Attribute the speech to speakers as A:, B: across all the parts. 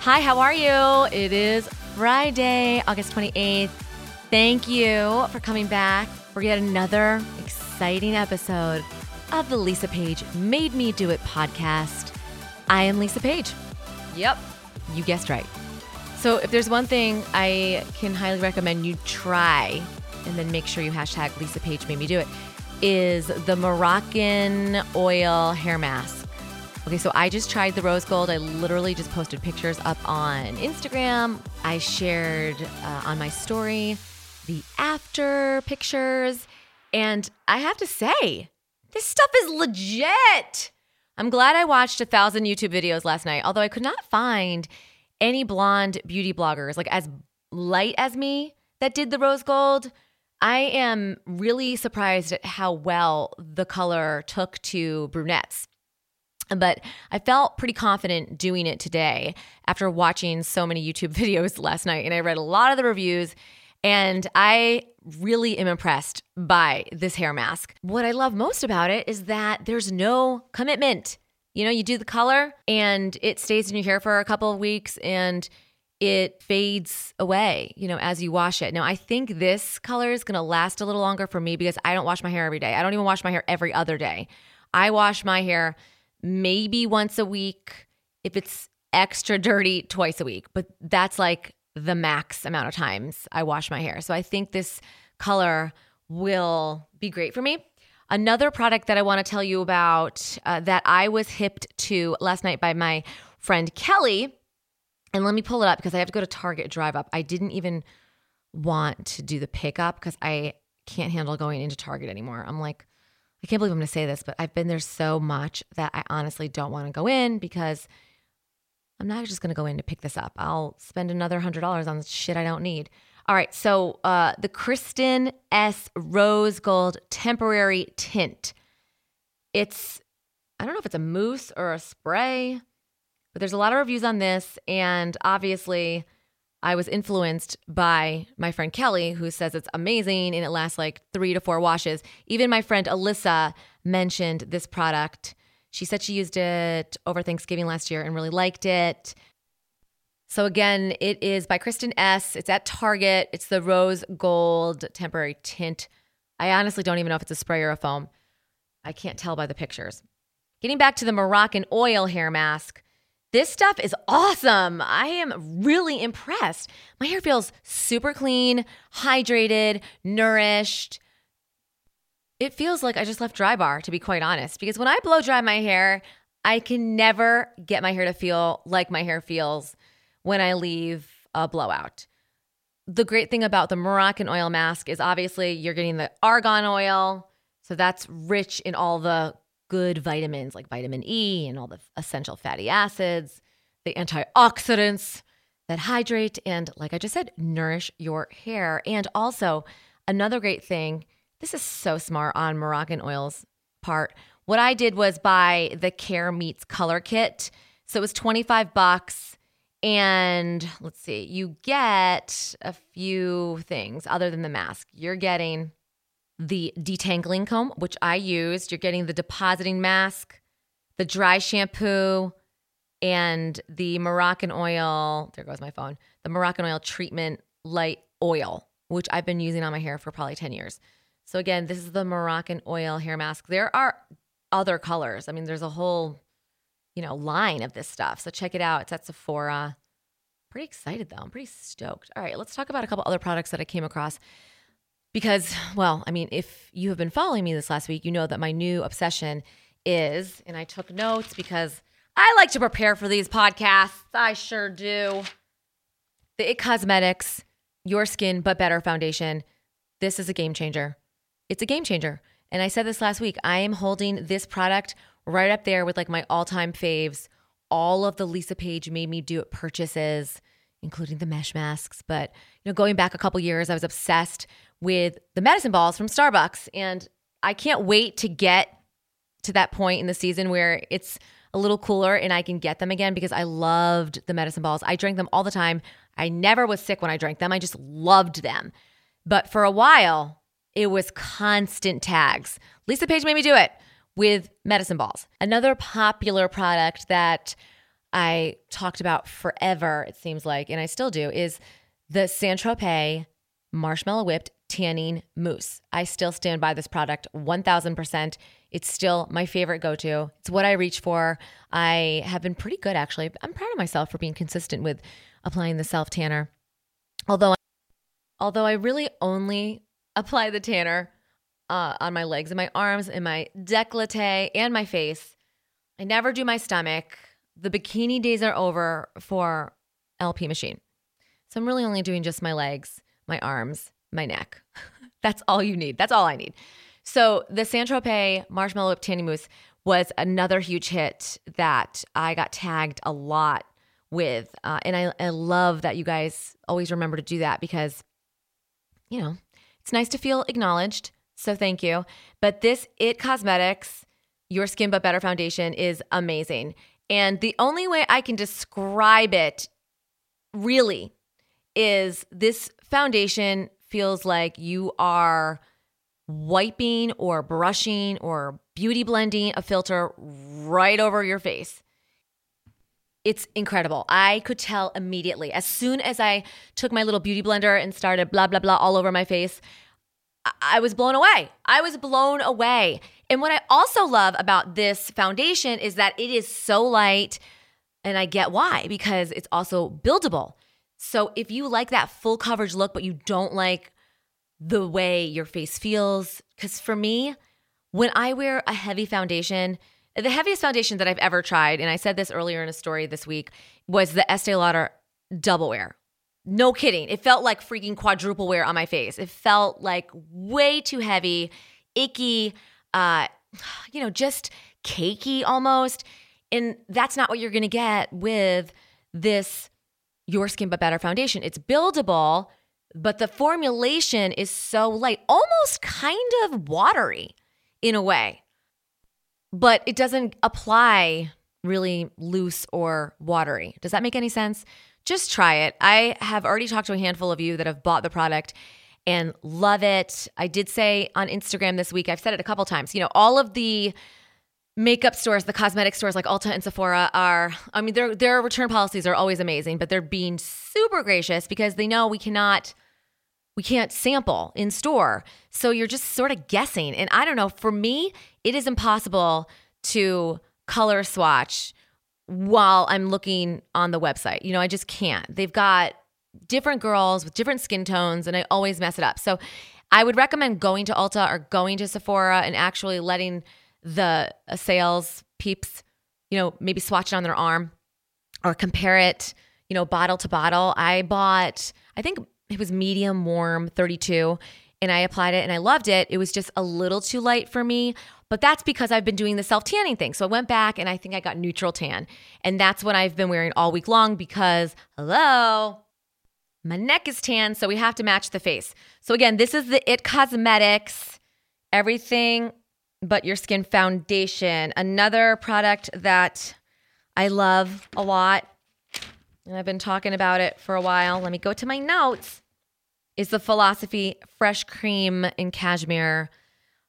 A: Hi, how are you? It is Friday, August 28th. Thank you for coming back for yet another exciting episode of the Lisa Page Made Me Do It podcast. I am Lisa Page. Yep, you guessed right. So, if there's one thing I can highly recommend you try, and then make sure you hashtag Lisa Page Made Me Do It, is the Moroccan oil hair mask. Okay, so I just tried the rose gold. I literally just posted pictures up on Instagram. I shared uh, on my story the after pictures. And I have to say, this stuff is legit. I'm glad I watched a thousand YouTube videos last night, although I could not find any blonde beauty bloggers like as light as me that did the rose gold. I am really surprised at how well the color took to brunettes. But I felt pretty confident doing it today after watching so many YouTube videos last night. And I read a lot of the reviews, and I really am impressed by this hair mask. What I love most about it is that there's no commitment. You know, you do the color and it stays in your hair for a couple of weeks and it fades away, you know, as you wash it. Now, I think this color is to last a little longer for me because I don't wash my hair every day. I don't even wash my hair every other day. I wash my hair maybe once a week. If it's extra dirty, twice a week. But that's like the max amount of times I wash my hair. So I think this color will be great for me. Another product that I want to tell you about uh, that I was hipped to last night by my friend Kelly. And let me pull it up because I have to go to Target drive up. I didn't even want to do the pickup because I can't handle going into Target anymore. I'm like, I can't believe I'm going to say this, but I've been there so much that I honestly don't want to go in because I'm not just going to go in to pick this up. I'll spend another $100 on shit I don't need. All right, so uh, the Kristin Ess. Rose Gold Temporary Tint. It's, I don't know if it's a mousse or a spray, but there's a lot of reviews on this. And obviously, I was influenced by my friend Kelly, who says it's amazing and it lasts like three to four washes. Even my friend Alyssa mentioned this product. She said she used it over Thanksgiving last year and really liked it. So, again, it is by Kristin Ess. It's at Target. It's the rose gold temporary tint. I honestly don't even know if it's a spray or a foam. I can't tell by the pictures. Getting back to the Moroccan oil hair mask. This stuff is awesome. I am really impressed. My hair feels super clean, hydrated, nourished. It feels like I just left Drybar, to be quite honest, because when I blow dry my hair, I can never get my hair to feel like my hair feels when I leave a blowout. The great thing about the Moroccan oil mask is obviously you're getting the argan oil. So that's rich in all the good vitamins like vitamin E and all the essential fatty acids, the antioxidants that hydrate and, like I just said, nourish your hair. And also, another great thing this is so smart on Moroccan Oil's part. What I did was buy the Care Meets Color Kit. So it was 25 bucks. And let's see, you get a few things other than the mask. You're getting the detangling comb, which I used. You're getting the depositing mask, the dry shampoo, and the Moroccan oil. There goes my phone. The Moroccan oil treatment light oil, which I've been using on my hair for probably 10 years. So, again, this is the Moroccan oil hair mask. There are other colors. I mean, there's a whole, you know, line of this stuff. So, check it out. It's at Sephora. Pretty excited though. I'm pretty stoked. All right, let's talk about a couple other products that I came across because, well, I mean, if you have been following me this last week, you know that my new obsession is, and I took notes because I like to prepare for these podcasts. I sure do. The It Cosmetics Your Skin But Better Foundation. This is a game changer. It's a game changer. And I said this last week. I am holding this product right up there with like my all time faves. All of the Lisa Page made me do it purchases, including the mesh masks. But, you know, going back a couple years, I was obsessed with the medicine balls from Starbucks. And I can't wait to get to that point in the season where it's a little cooler and I can get them again because I loved the medicine balls. I drank them all the time. I never was sick when I drank them. I just loved them. But for a while, it was constant tags. Lisa Page made me do it with medicine balls. Another popular product that I talked about forever, it seems like, and I still do, is the Saint Tropez marshmallow whipped tanning mousse. I still stand by this product 1000%. It's still my favorite go to. It's what I reach for. I have been pretty good, actually. I'm proud of myself for being consistent with applying the self tanner. Although, although I really only apply the tanner uh, on my legs and my arms and my décolleté and my face. I never do my stomach. The bikini days are over for LP machine. So I'm really only doing just my legs, my arms, my neck. That's all you need. That's all I need. So the Saint Tropez Marshmallow Whip Mousse was another huge hit that I got tagged a lot with. Uh, and I, I love that you guys always remember to do that because, you know, it's nice to feel acknowledged. So thank you. But this It Cosmetics Your Skin But Better Foundation is amazing. And the only way I can describe it really is this foundation feels like you are wiping or brushing or beauty blending a filter right over your face. It's incredible. I could tell immediately. As soon as I took my little beauty blender and started blah, blah, blah all over my face, I was blown away. I was blown away. And what I also love about this foundation is that it is so light, and I get why, because it's also buildable. So if you like that full coverage look, but you don't like the way your face feels, because for me, when I wear a heavy foundation, the heaviest foundation that I've ever tried, and I said this earlier in a story this week, was the Estee Lauder Double Wear. No kidding. It felt like freaking quadruple wear on my face. It felt like way too heavy, icky, uh, you know, just cakey almost. And that's not what you're going to get with this Your Skin But Better foundation. It's buildable, but the formulation is so light, almost kind of watery in a way but it doesn't apply really loose or watery. Does that make any sense? Just try it. I have already talked to a handful of you that have bought the product and love it. I did say on Instagram this week, I've said it a couple times, you know, all of the makeup stores, the cosmetic stores like Ulta and Sephora are, I mean, their their return policies are always amazing, but they're being super gracious because they know we cannot we can't sample in store. So you're just sort of guessing. And I don't know, for me, it is impossible to color swatch while I'm looking on the website. You know, I just can't. They've got different girls with different skin tones, and I always mess it up. So I would recommend going to Ulta or going to Sephora and actually letting the uh, sales peeps, you know, maybe swatch it on their arm or compare it, you know, bottle to bottle. I bought, I think it was medium warm 32 and I applied it and I loved it. It was just a little too light for me, but that's because I've been doing the self tanning thing. So I went back and I think I got neutral tan. And that's what I've been wearing all week long because, hello, my neck is tan. So we have to match the face. So again, this is the It Cosmetics, everything but your skin foundation. Another product that I love a lot and I've been talking about it for a while. Let me go to my notes. Is the Philosophy Fresh Cream in Cashmere.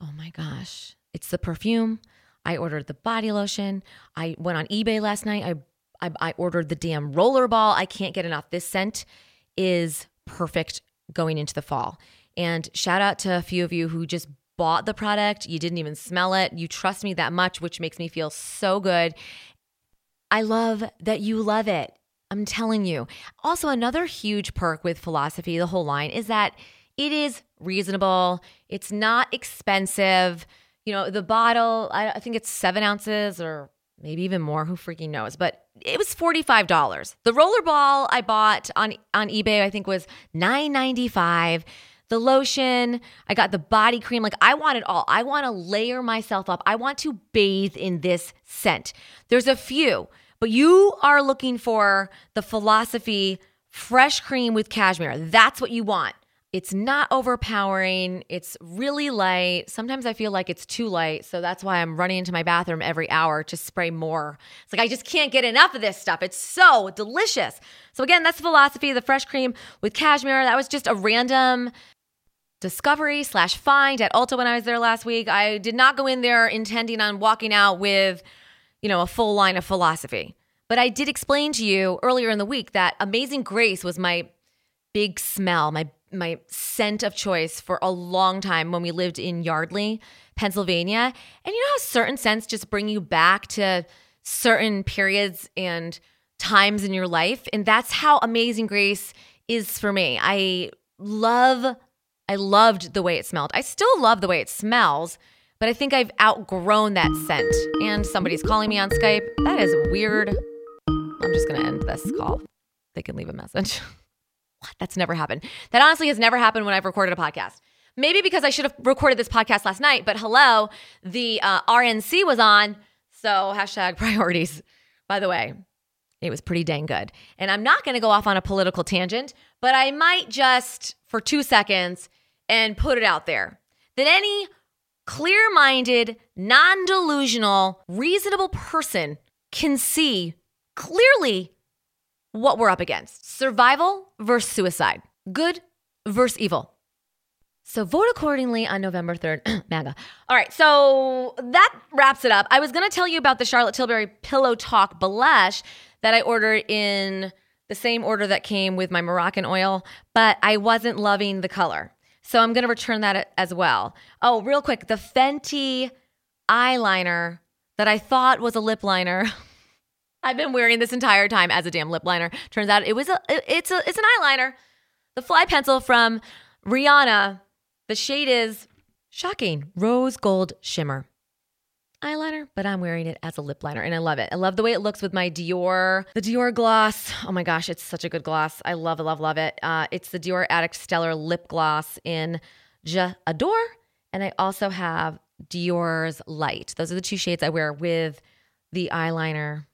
A: Oh my gosh. It's the perfume. I ordered the body lotion. I went on eBay last night. I, I, I ordered the damn rollerball. I can't get enough. This scent is perfect going into the fall. And shout out to a few of you who just bought the product. You didn't even smell it. You trust me that much, which makes me feel so good. I love that you love it. I'm telling you. Also, another huge perk with philosophy, the whole line, is that it is reasonable. It's not expensive. You know, the bottle, I, think it's seven ounces or maybe even more. Who freaking knows? But it was $45. The rollerball I bought on, on eBay, I think was $9.95 the lotion, I got the body cream. Like, I want it all. I want to layer myself up. I want to bathe in this scent. There's a few but you are looking for the philosophy fresh cream with cashmere. That's what you want. It's not overpowering. It's really light. Sometimes I feel like it's too light. So that's why I'm running into my bathroom every hour to spray more. It's like I just can't get enough of this stuff. It's so delicious. So, again, that's the philosophy of the fresh cream with cashmere. That was just a random discovery slash find at Ulta when I was there last week. I did not go in there intending on walking out with you know, a full line of philosophy. But I did explain to you earlier in the week that Amazing Grace was my big smell, my my scent of choice for a long time when we lived in Yardley, Pennsylvania. And you know how certain scents just bring you back to certain periods and times in your life, and that's how Amazing Grace is for me. I love I loved the way it smelled. I still love the way it smells, but I think I've outgrown that scent. And somebody's calling me on Skype. That is weird. I'm just going to end this call. They can leave a message. what? That's never happened. That honestly has never happened when I've recorded a podcast. Maybe because I should have recorded this podcast last night, but hello, the uh, RNC was on. So hashtag priorities. By the way, it was pretty dang good. And I'm not going to go off on a political tangent, but I might just for two seconds and put it out there that any clear minded, non delusional, reasonable person can see clearly what we're up against survival versus suicide, good versus evil. So vote accordingly on November 3rd, MAGA. All right, so that wraps it up. I was going to tell you about the Charlotte Tilbury Pillow Talk Blush that I ordered in the same order that came with my Moroccan oil, but I wasn't loving the color. So I'm going to return that as well. Oh, real quick, the Fenty eyeliner that I thought was a lip liner. I've been wearing this entire time as a damn lip liner. Turns out it was a it's a it's an eyeliner. The fly pencil from Rihanna. The shade is shocking rose gold shimmer eyeliner, but I'm wearing it as a lip liner and I love it. I love the way it looks with my Dior, the Dior gloss. Oh my gosh, it's such a good gloss. I love love, love it. Uh, it's the Dior Addict Stellar Lip Gloss in J'adore. And I also have Dior's Light. Those are the two shades I wear with the eyeliner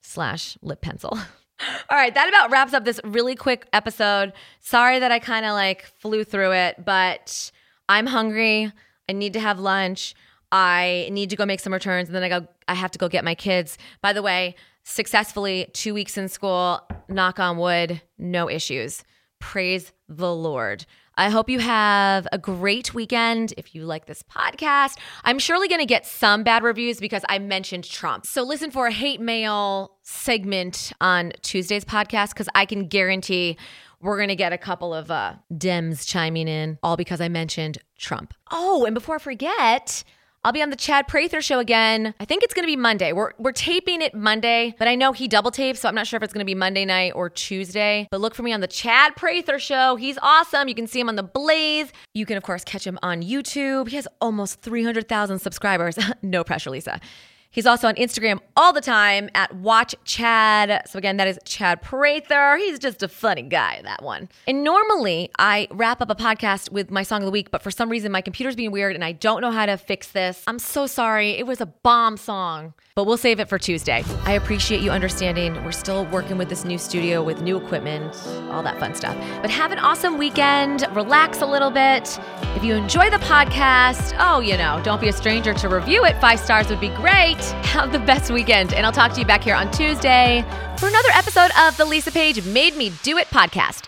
A: slash lip pencil. All right, that about wraps up this really quick episode. Sorry that I kind of like flew through it, but I'm hungry. I need to have lunch. I need to go make some returns and then I go I have to go get my kids. By the way, successfully 2 weeks in school, knock on wood, no issues. Praise the Lord. I hope you have a great weekend. If you like this podcast, I'm surely going to get some bad reviews because I mentioned Trump. So listen for a hate mail segment on Tuesday's podcast because I can guarantee we're going to get a couple of uh, Dems chiming in, all because I mentioned Trump. Oh, and before I forget, I'll be on the Chad Prather show again. I think it's going to be Monday. We're, we're taping it Monday, but I know he double tapes, so I'm not sure if it's going to be Monday night or Tuesday. But look for me on the Chad Prather show. He's awesome. You can see him on the Blaze. You can, of course, catch him on YouTube. He has almost 300,000 subscribers. no pressure, Lisa. He's also on Instagram all the time at Watch Chad. So again, that is Chad Prather. He's just a funny guy, that one. And normally I wrap up a podcast with my song of the week, but for some reason my computer's being weird and I don't know how to fix this. I'm so sorry. It was a bomb song, but we'll save it for Tuesday. I appreciate you understanding. We're still working with this new studio with new equipment, all that fun stuff. But have an awesome weekend. Relax a little bit. If you enjoy the podcast, oh, you know, don't be a stranger to review it. Five stars would be great. Have the best weekend, and I'll talk to you back here on Tuesday for another episode of the Lisa Page Made Me Do It podcast.